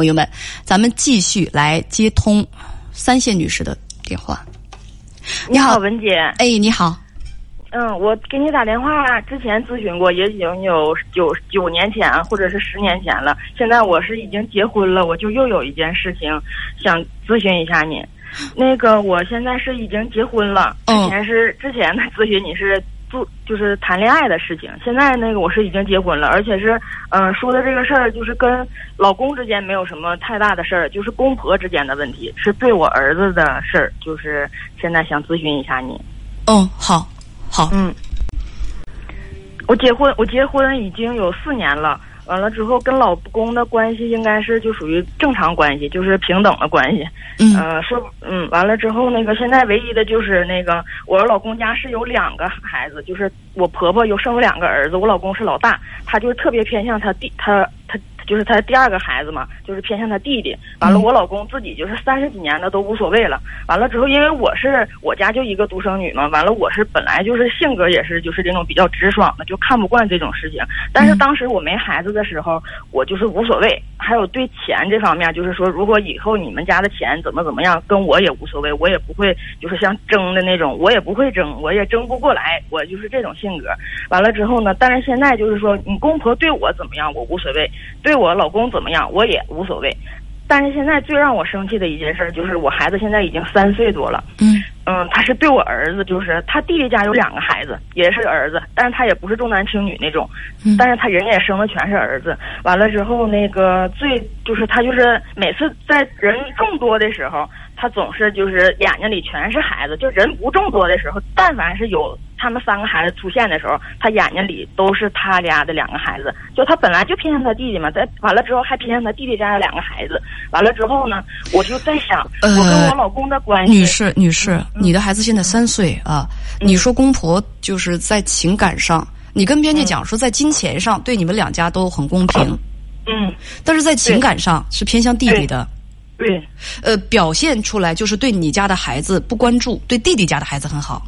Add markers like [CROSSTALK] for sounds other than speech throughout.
朋友们，咱们继续来接通三线女士的电话。你好，文姐。哎，你好。嗯，我给你打电话之前咨询过，也已经有九九年前或者是十年前了。现在我是已经结婚了，我就又有一件事情想咨询一下你。那个，我现在是已经结婚了，之前是之前的咨询你是做就是谈恋爱的事情，现在那个我是已经结婚了，而且是嗯说的这个事儿就是跟老公之间没有什么太大的事儿，就是公婆之间的问题，是对我儿子的事儿，就是现在想咨询一下你。嗯，好。好，嗯，我结婚，我结婚已经有四年了。完了之后，跟老公的关系应该是就属于正常关系，就是平等的关系。嗯，呃，说，嗯，完了之后，那个现在唯一的就是那个我老公家是有两个孩子，就是我婆婆有生了两个儿子，我老公是老大，他就是特别偏向他弟，他他。就是他第二个孩子嘛，就是偏向他弟弟。完了，我老公自己就是三十几年的都无所谓了。完了之后，因为我是我家就一个独生女嘛，完了我是本来就是性格也是就是这种比较直爽的，就看不惯这种事情。但是当时我没孩子的时候，我就是无所谓。还有对钱这方面，就是说如果以后你们家的钱怎么怎么样，跟我也无所谓，我也不会就是像争的那种，我也不会争，我也争不过来，我就是这种性格。完了之后呢，但是现在就是说你公婆对我怎么样，我无所谓。对我老公怎么样，我也无所谓。但是现在最让我生气的一件事就是，我孩子现在已经三岁多了。嗯嗯，他是对我儿子，就是他弟弟家有两个孩子，也是儿子，但是他也不是重男轻女那种。嗯。但是他人家也生的全是儿子。完了之后，那个最就是他就是每次在人众多的时候，他总是就是眼睛里全是孩子。就人不众多的时候，但凡是有。他们三个孩子出现的时候，他眼睛里都是他家的两个孩子。就他本来就偏向他弟弟嘛，在完了之后还偏向他弟弟家的两个孩子。完了之后呢，我就在想，我跟我老公的关系。女士，女士，你的孩子现在三岁啊。你说公婆就是在情感上，你跟编辑讲说在金钱上对你们两家都很公平。嗯。但是在情感上是偏向弟弟的。对。呃，表现出来就是对你家的孩子不关注，对弟弟家的孩子很好。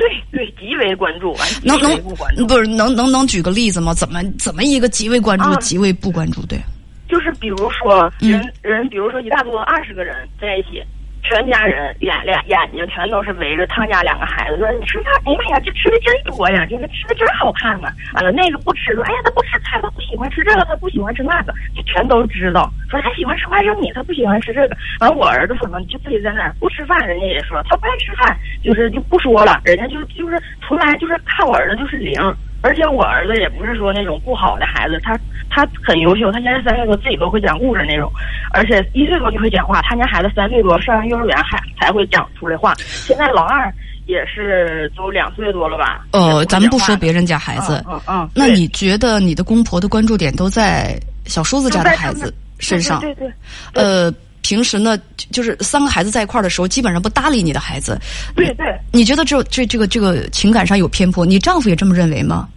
对对，极为关注，能能不是能能能举个例子吗？怎么怎么一个极为关注，极为不关注？对，就是比如说人人，比如说一大桌二十个人在一起。全家人眼脸眼睛全都是围着他家两个孩子说：“你吃饭，哎呀呀，这吃的真多呀，这个吃的真好看啊！完了，那个不吃说，哎呀，他不吃菜，他不喜欢吃这个，他不喜欢吃那个，就全都知道。说他喜欢吃花生米，他不喜欢吃这个。完了，我儿子什么就自己在那儿不吃饭，人家也说他不爱吃饭，就是就不说了，人家就就是从来就是看我儿子就是零。”而且我儿子也不是说那种不好的孩子，他他很优秀，他现在三岁多，自己都会讲故事那种，而且一岁多就会讲话。他家孩子三岁多上完幼儿园还才会讲出来话。现在老二也是都两岁多了吧？呃，咱们不说别人家孩子，嗯嗯，那你觉得你的公婆的关注点都在小叔子家的孩子身上？对对。呃，平时呢，就是三个孩子在一块儿的时候，基本上不搭理你的孩子。对对。你觉得这这这个这个情感上有偏颇？你丈夫也这么认为吗？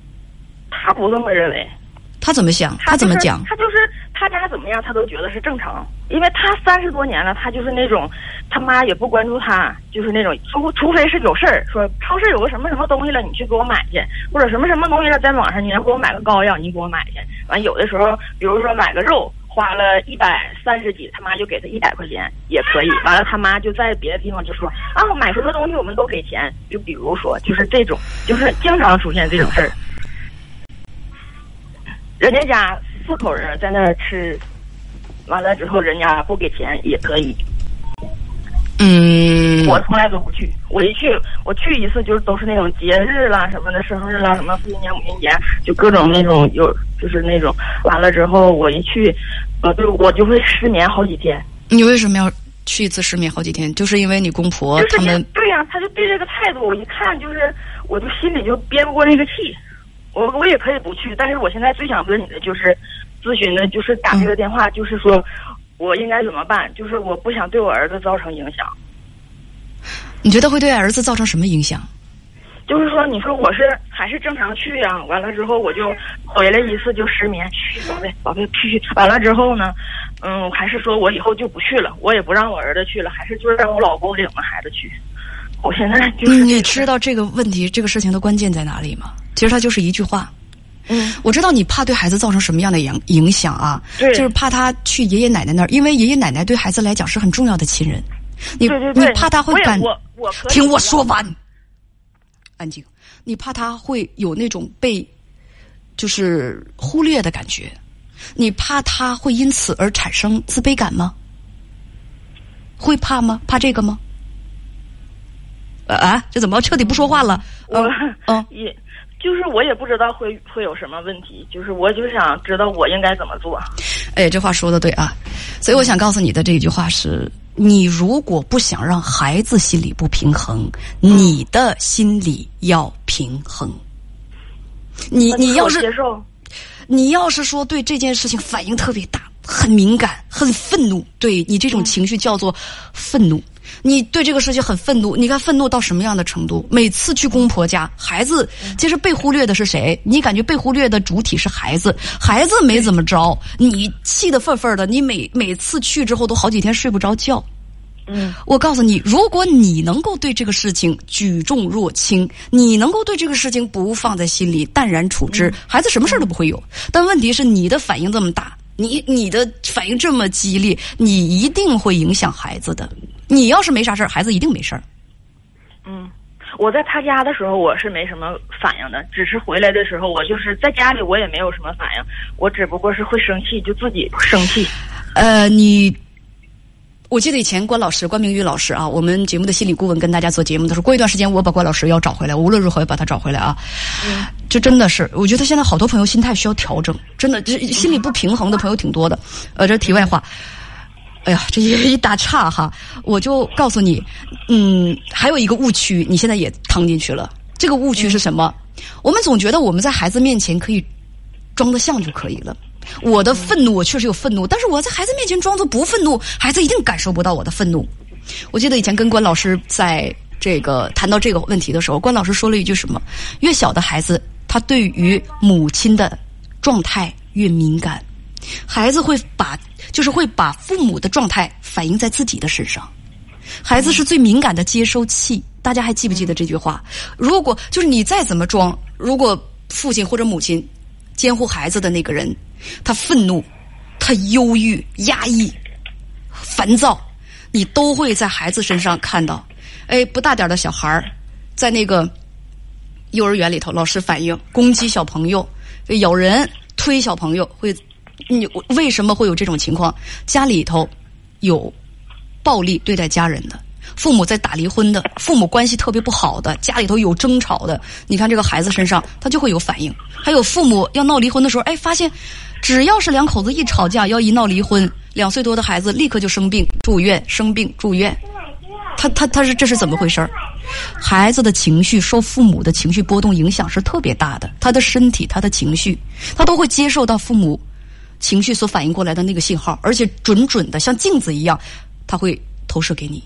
他不这么认为，他怎么想？他怎么讲？他就是他家怎么样，他都觉得是正常。因为他三十多年了，他就是那种他妈也不关注他，就是那种除除非是有事儿，说超市有个什么什么东西了，你去给我买去，或者什么什么东西了，在网上你要给我买个膏药，你给我买去。完有的时候，比如说买个肉，花了一百三十几，他妈就给他一百块钱也可以。完了他妈就在别的地方就说啊，我买什么东西我们都给钱。就比如说，就是这种，就是经常出现这种事儿。人家家四口人在那儿吃，完了之后人家不给钱也可以。嗯，我从来都不去。我一去，我去一次就是都是那种节日啦什么的，生日啦什么父亲节母亲节，就各种那种有就是那种。完了之后我一去，呃，就我就会失眠好几天。你为什么要去一次失眠好几天？就是因为你公婆他们对呀，他就对这个态度，我一看就是，我就心里就憋不过那个气。我我也可以不去，但是我现在最想问你的就是咨询的，就是打这个电话，就是说我应该怎么办？就是我不想对我儿子造成影响。你觉得会对儿子造成什么影响？就是说，你说我是还是正常去啊？完了之后我就回来一次就失眠，去宝贝宝贝去。完了之后呢，嗯，还是说我以后就不去了，我也不让我儿子去了，还是就是让我老公领着孩子去。我现在就是你知道这个问题这个事情的关键在哪里吗？其实他就是一句话，嗯，我知道你怕对孩子造成什么样的影影响啊？对就是怕他去爷爷奶奶那儿，因为爷爷奶奶对孩子来讲是很重要的亲人。你对对对，你怕他会感听我说完，安静。你怕他会有那种被就是忽略的感觉，你怕他会因此而产生自卑感吗？会怕吗？怕这个吗？呃啊，这怎么彻底不说话了？我嗯也就是我也不知道会会有什么问题，就是我就想知道我应该怎么做。哎，这话说的对啊，所以我想告诉你的这一句话是：你如果不想让孩子心理不平衡，你的心理要平衡。你你要是接受，你要是说对这件事情反应特别大，很敏感，很愤怒，对你这种情绪叫做愤怒。你对这个事情很愤怒，你看愤怒到什么样的程度？每次去公婆家，孩子其实被忽略的是谁？你感觉被忽略的主体是孩子，孩子没怎么着，你气得愤愤的，你每每次去之后都好几天睡不着觉。嗯我告诉你，如果你能够对这个事情举重若轻，你能够对这个事情不放在心里，淡然处之，孩子什么事儿都不会有。但问题是，你的反应这么大，你你的反应这么激烈，你一定会影响孩子的。你要是没啥事儿，孩子一定没事儿。嗯。我在他家的时候，我是没什么反应的，只是回来的时候，我就是在家里，我也没有什么反应，我只不过是会生气，就自己生气。呃，你。我记得以前关老师、关明玉老师啊，我们节目的心理顾问跟大家做节目的时候，过一段时间我把关老师要找回来，我无论如何要把他找回来啊。嗯这真的是，我觉得现在好多朋友心态需要调整，真的，这心理不平衡的朋友挺多的。呃，这题外话，哎呀，这一一打岔哈，我就告诉你，嗯，还有一个误区，你现在也趟进去了。这个误区是什么？我们总觉得我们在孩子面前可以装得像就可以了。我的愤怒，我确实有愤怒，但是我在孩子面前装作不愤怒，孩子一定感受不到我的愤怒。我记得以前跟关老师在这个谈到这个问题的时候，关老师说了一句什么：越小的孩子，他对于母亲的状态越敏感，孩子会把就是会把父母的状态反映在自己的身上。孩子是最敏感的接收器，大家还记不记得这句话？如果就是你再怎么装，如果父亲或者母亲监护孩子的那个人，他愤怒、他忧郁、压抑、烦躁，你都会在孩子身上看到。哎，不大点的小孩儿，在那个幼儿园里头，老师反映攻击小朋友、咬人、推小朋友，会你为什么会有这种情况？家里头有暴力对待家人的。父母在打离婚的，父母关系特别不好的，家里头有争吵的，你看这个孩子身上他就会有反应。还有父母要闹离婚的时候，哎，发现只要是两口子一吵架，要一闹离婚，两岁多的孩子立刻就生病住院，生病住院。他他他是这是怎么回事儿？孩子的情绪受父母的情绪波动影响是特别大的，他的身体、他的情绪，他都会接受到父母情绪所反应过来的那个信号，而且准准的像镜子一样，他会投射给你。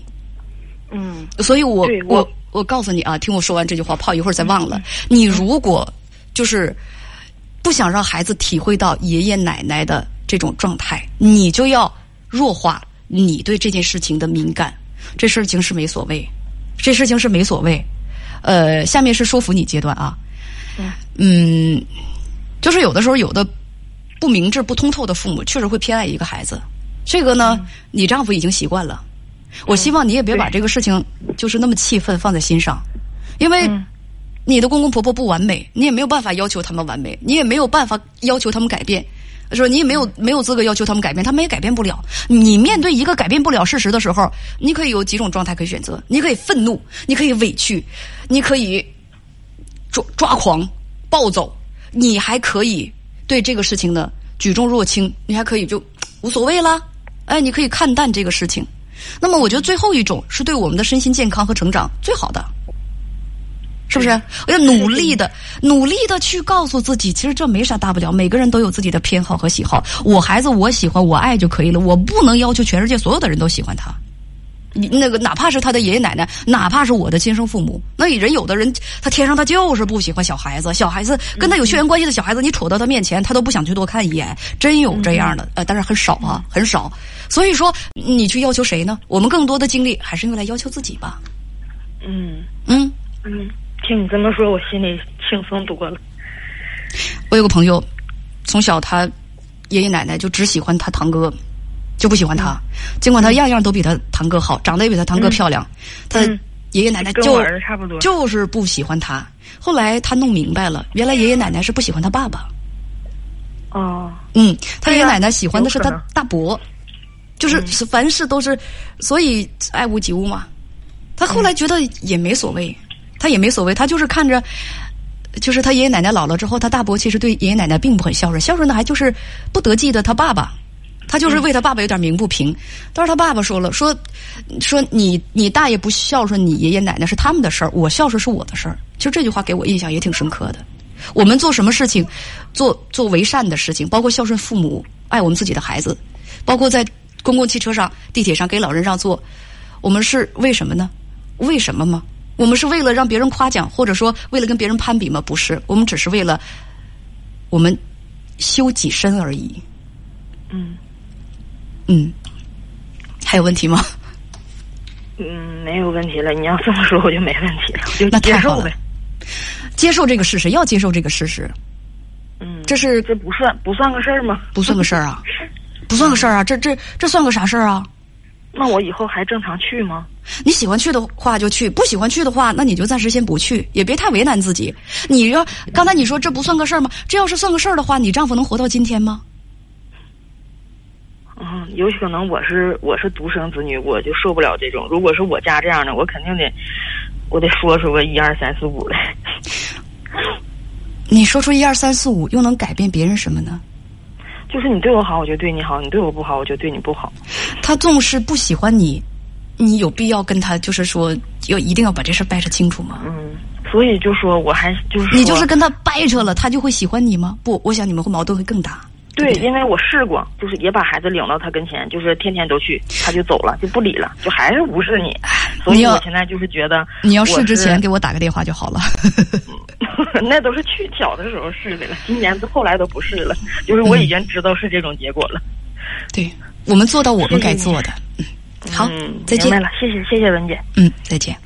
嗯所以我我我我告诉你啊，听我说完这句话，怕一会儿再忘了。你如果就是不想让孩子体会到爷爷奶奶的这种状态，你就要弱化你对这件事情的敏感。这事情是没所谓，这事情是没所谓。呃，下面是说服你阶段啊。嗯，就是有的时候有的不明智、不通透的父母，确实会偏爱一个孩子。这个呢，你丈夫已经习惯了。我希望你也别把这个事情就是那么气愤放在心上，因为嗯你的公公婆婆不完美，你也没有办法要求他们完美，你也没有办法要求他们改变，说你也没有没有资格要求他们改变，他们也改变不了。你面对一个改变不了事实的时候，你可以有几种状态可以选择，你可以愤怒，你可以委屈，你可以抓抓狂、暴走，你还可以对这个事情呢举重若轻，你还可以就无所谓啦。哎，你可以看淡这个事情。那么，我觉得最后一种是对我们的身心健康和成长最好的，是不是？我要努力的、努力的去告诉自己，其实这没啥大不了。每个人都有自己的偏好和喜好，我孩子我喜欢，我爱就可以了。我不能要求全世界所有的人都喜欢他。你那个哪怕是他的爷爷奶奶，哪怕是我的亲生父母，那人有的人他天生他就是不喜欢小孩子，小孩子跟他有血缘关系的小孩子，你杵到他面前，他都不想去多看一眼，真有这样的，呃，但是很少啊，很少。所以说，你去要求谁呢？我们更多的精力还是用来要求自己吧。嗯嗯，嗯，听你这么说，我心里轻松多了。我有个朋友，从小他爷爷奶奶就只喜欢他堂哥，就不喜欢他。尽管他样样都比他堂哥好，长得也比他堂哥漂亮，他嗯爷爷奶奶跟就我儿子差不多。就是不喜欢他。后来他弄明白了，原来爷爷奶奶是不喜欢他爸爸。哦，嗯，他爷爷奶奶喜欢的是他大伯，就是是凡事都是，所以爱屋及乌嘛。他后来觉得也没所谓，他也没所谓，他就是看着，就是他爷爷奶奶老了之后，他大伯其实对爷爷奶奶并不很孝顺，孝顺的还就是不得计的他爸爸。他就是为他爸爸有点鸣不平，但是他爸爸说了，说说你你大爷不孝顺你爷爷奶奶是他们的事儿，我孝顺是我的事儿。其实这句话给我印象也挺深刻的。我们做什么事情，做做为善的事情，包括孝顺父母、爱我们自己的孩子，包括在公共汽车上、地铁上给老人让座，我们是为什么呢？为什么吗？我们是为了让别人夸奖，或者说为了跟别人攀比吗？不是，我们只是为了我们修己身而已。嗯嗯，还有问题吗？嗯，没有问题了。你要这么说，我就没问题了，就那太好了接受呗。接受这个事实，要接受这个事实，嗯，这是这不算不算个事儿吗？不算个事儿啊，[LAUGHS] 不算个事儿啊，这这这算个啥事儿啊？那我以后还正常去吗？你喜欢去的话就去，不喜欢去的话，那你就暂时先不去，也别太为难自己。你要刚才你说这不算个事儿吗？这要是算个事儿的话，你丈夫能活到今天吗？嗯，有可能我是我是独生子女，我就受不了这种。如果是我家这样的，我肯定得我得说出个一二三四五来。[LAUGHS] 你说出一二三四五，又能改变别人什么呢？就是你对我好，我就对你好；你对我不好，我就对你不好。他纵是不喜欢你，你有必要跟他就是说，要一定要把这事儿掰扯清楚吗？嗯，所以就说我还就是你就是跟他掰扯了，他就会喜欢你吗？不，我想你们会矛盾会更大。对，因为我试过，就是也把孩子领到他跟前，就是天天都去，他就走了，就不理了，就还是无视你。所以我现在就是觉得，你要试之前给我打个电话就好了。[LAUGHS] [LAUGHS] 那都是去小的时候试的了，今年后来都不试了，就是我已经知道是这种结果了。对，我们做到我们该做的。嗯，好嗯，再见明白了，谢谢谢谢文姐。嗯，再见。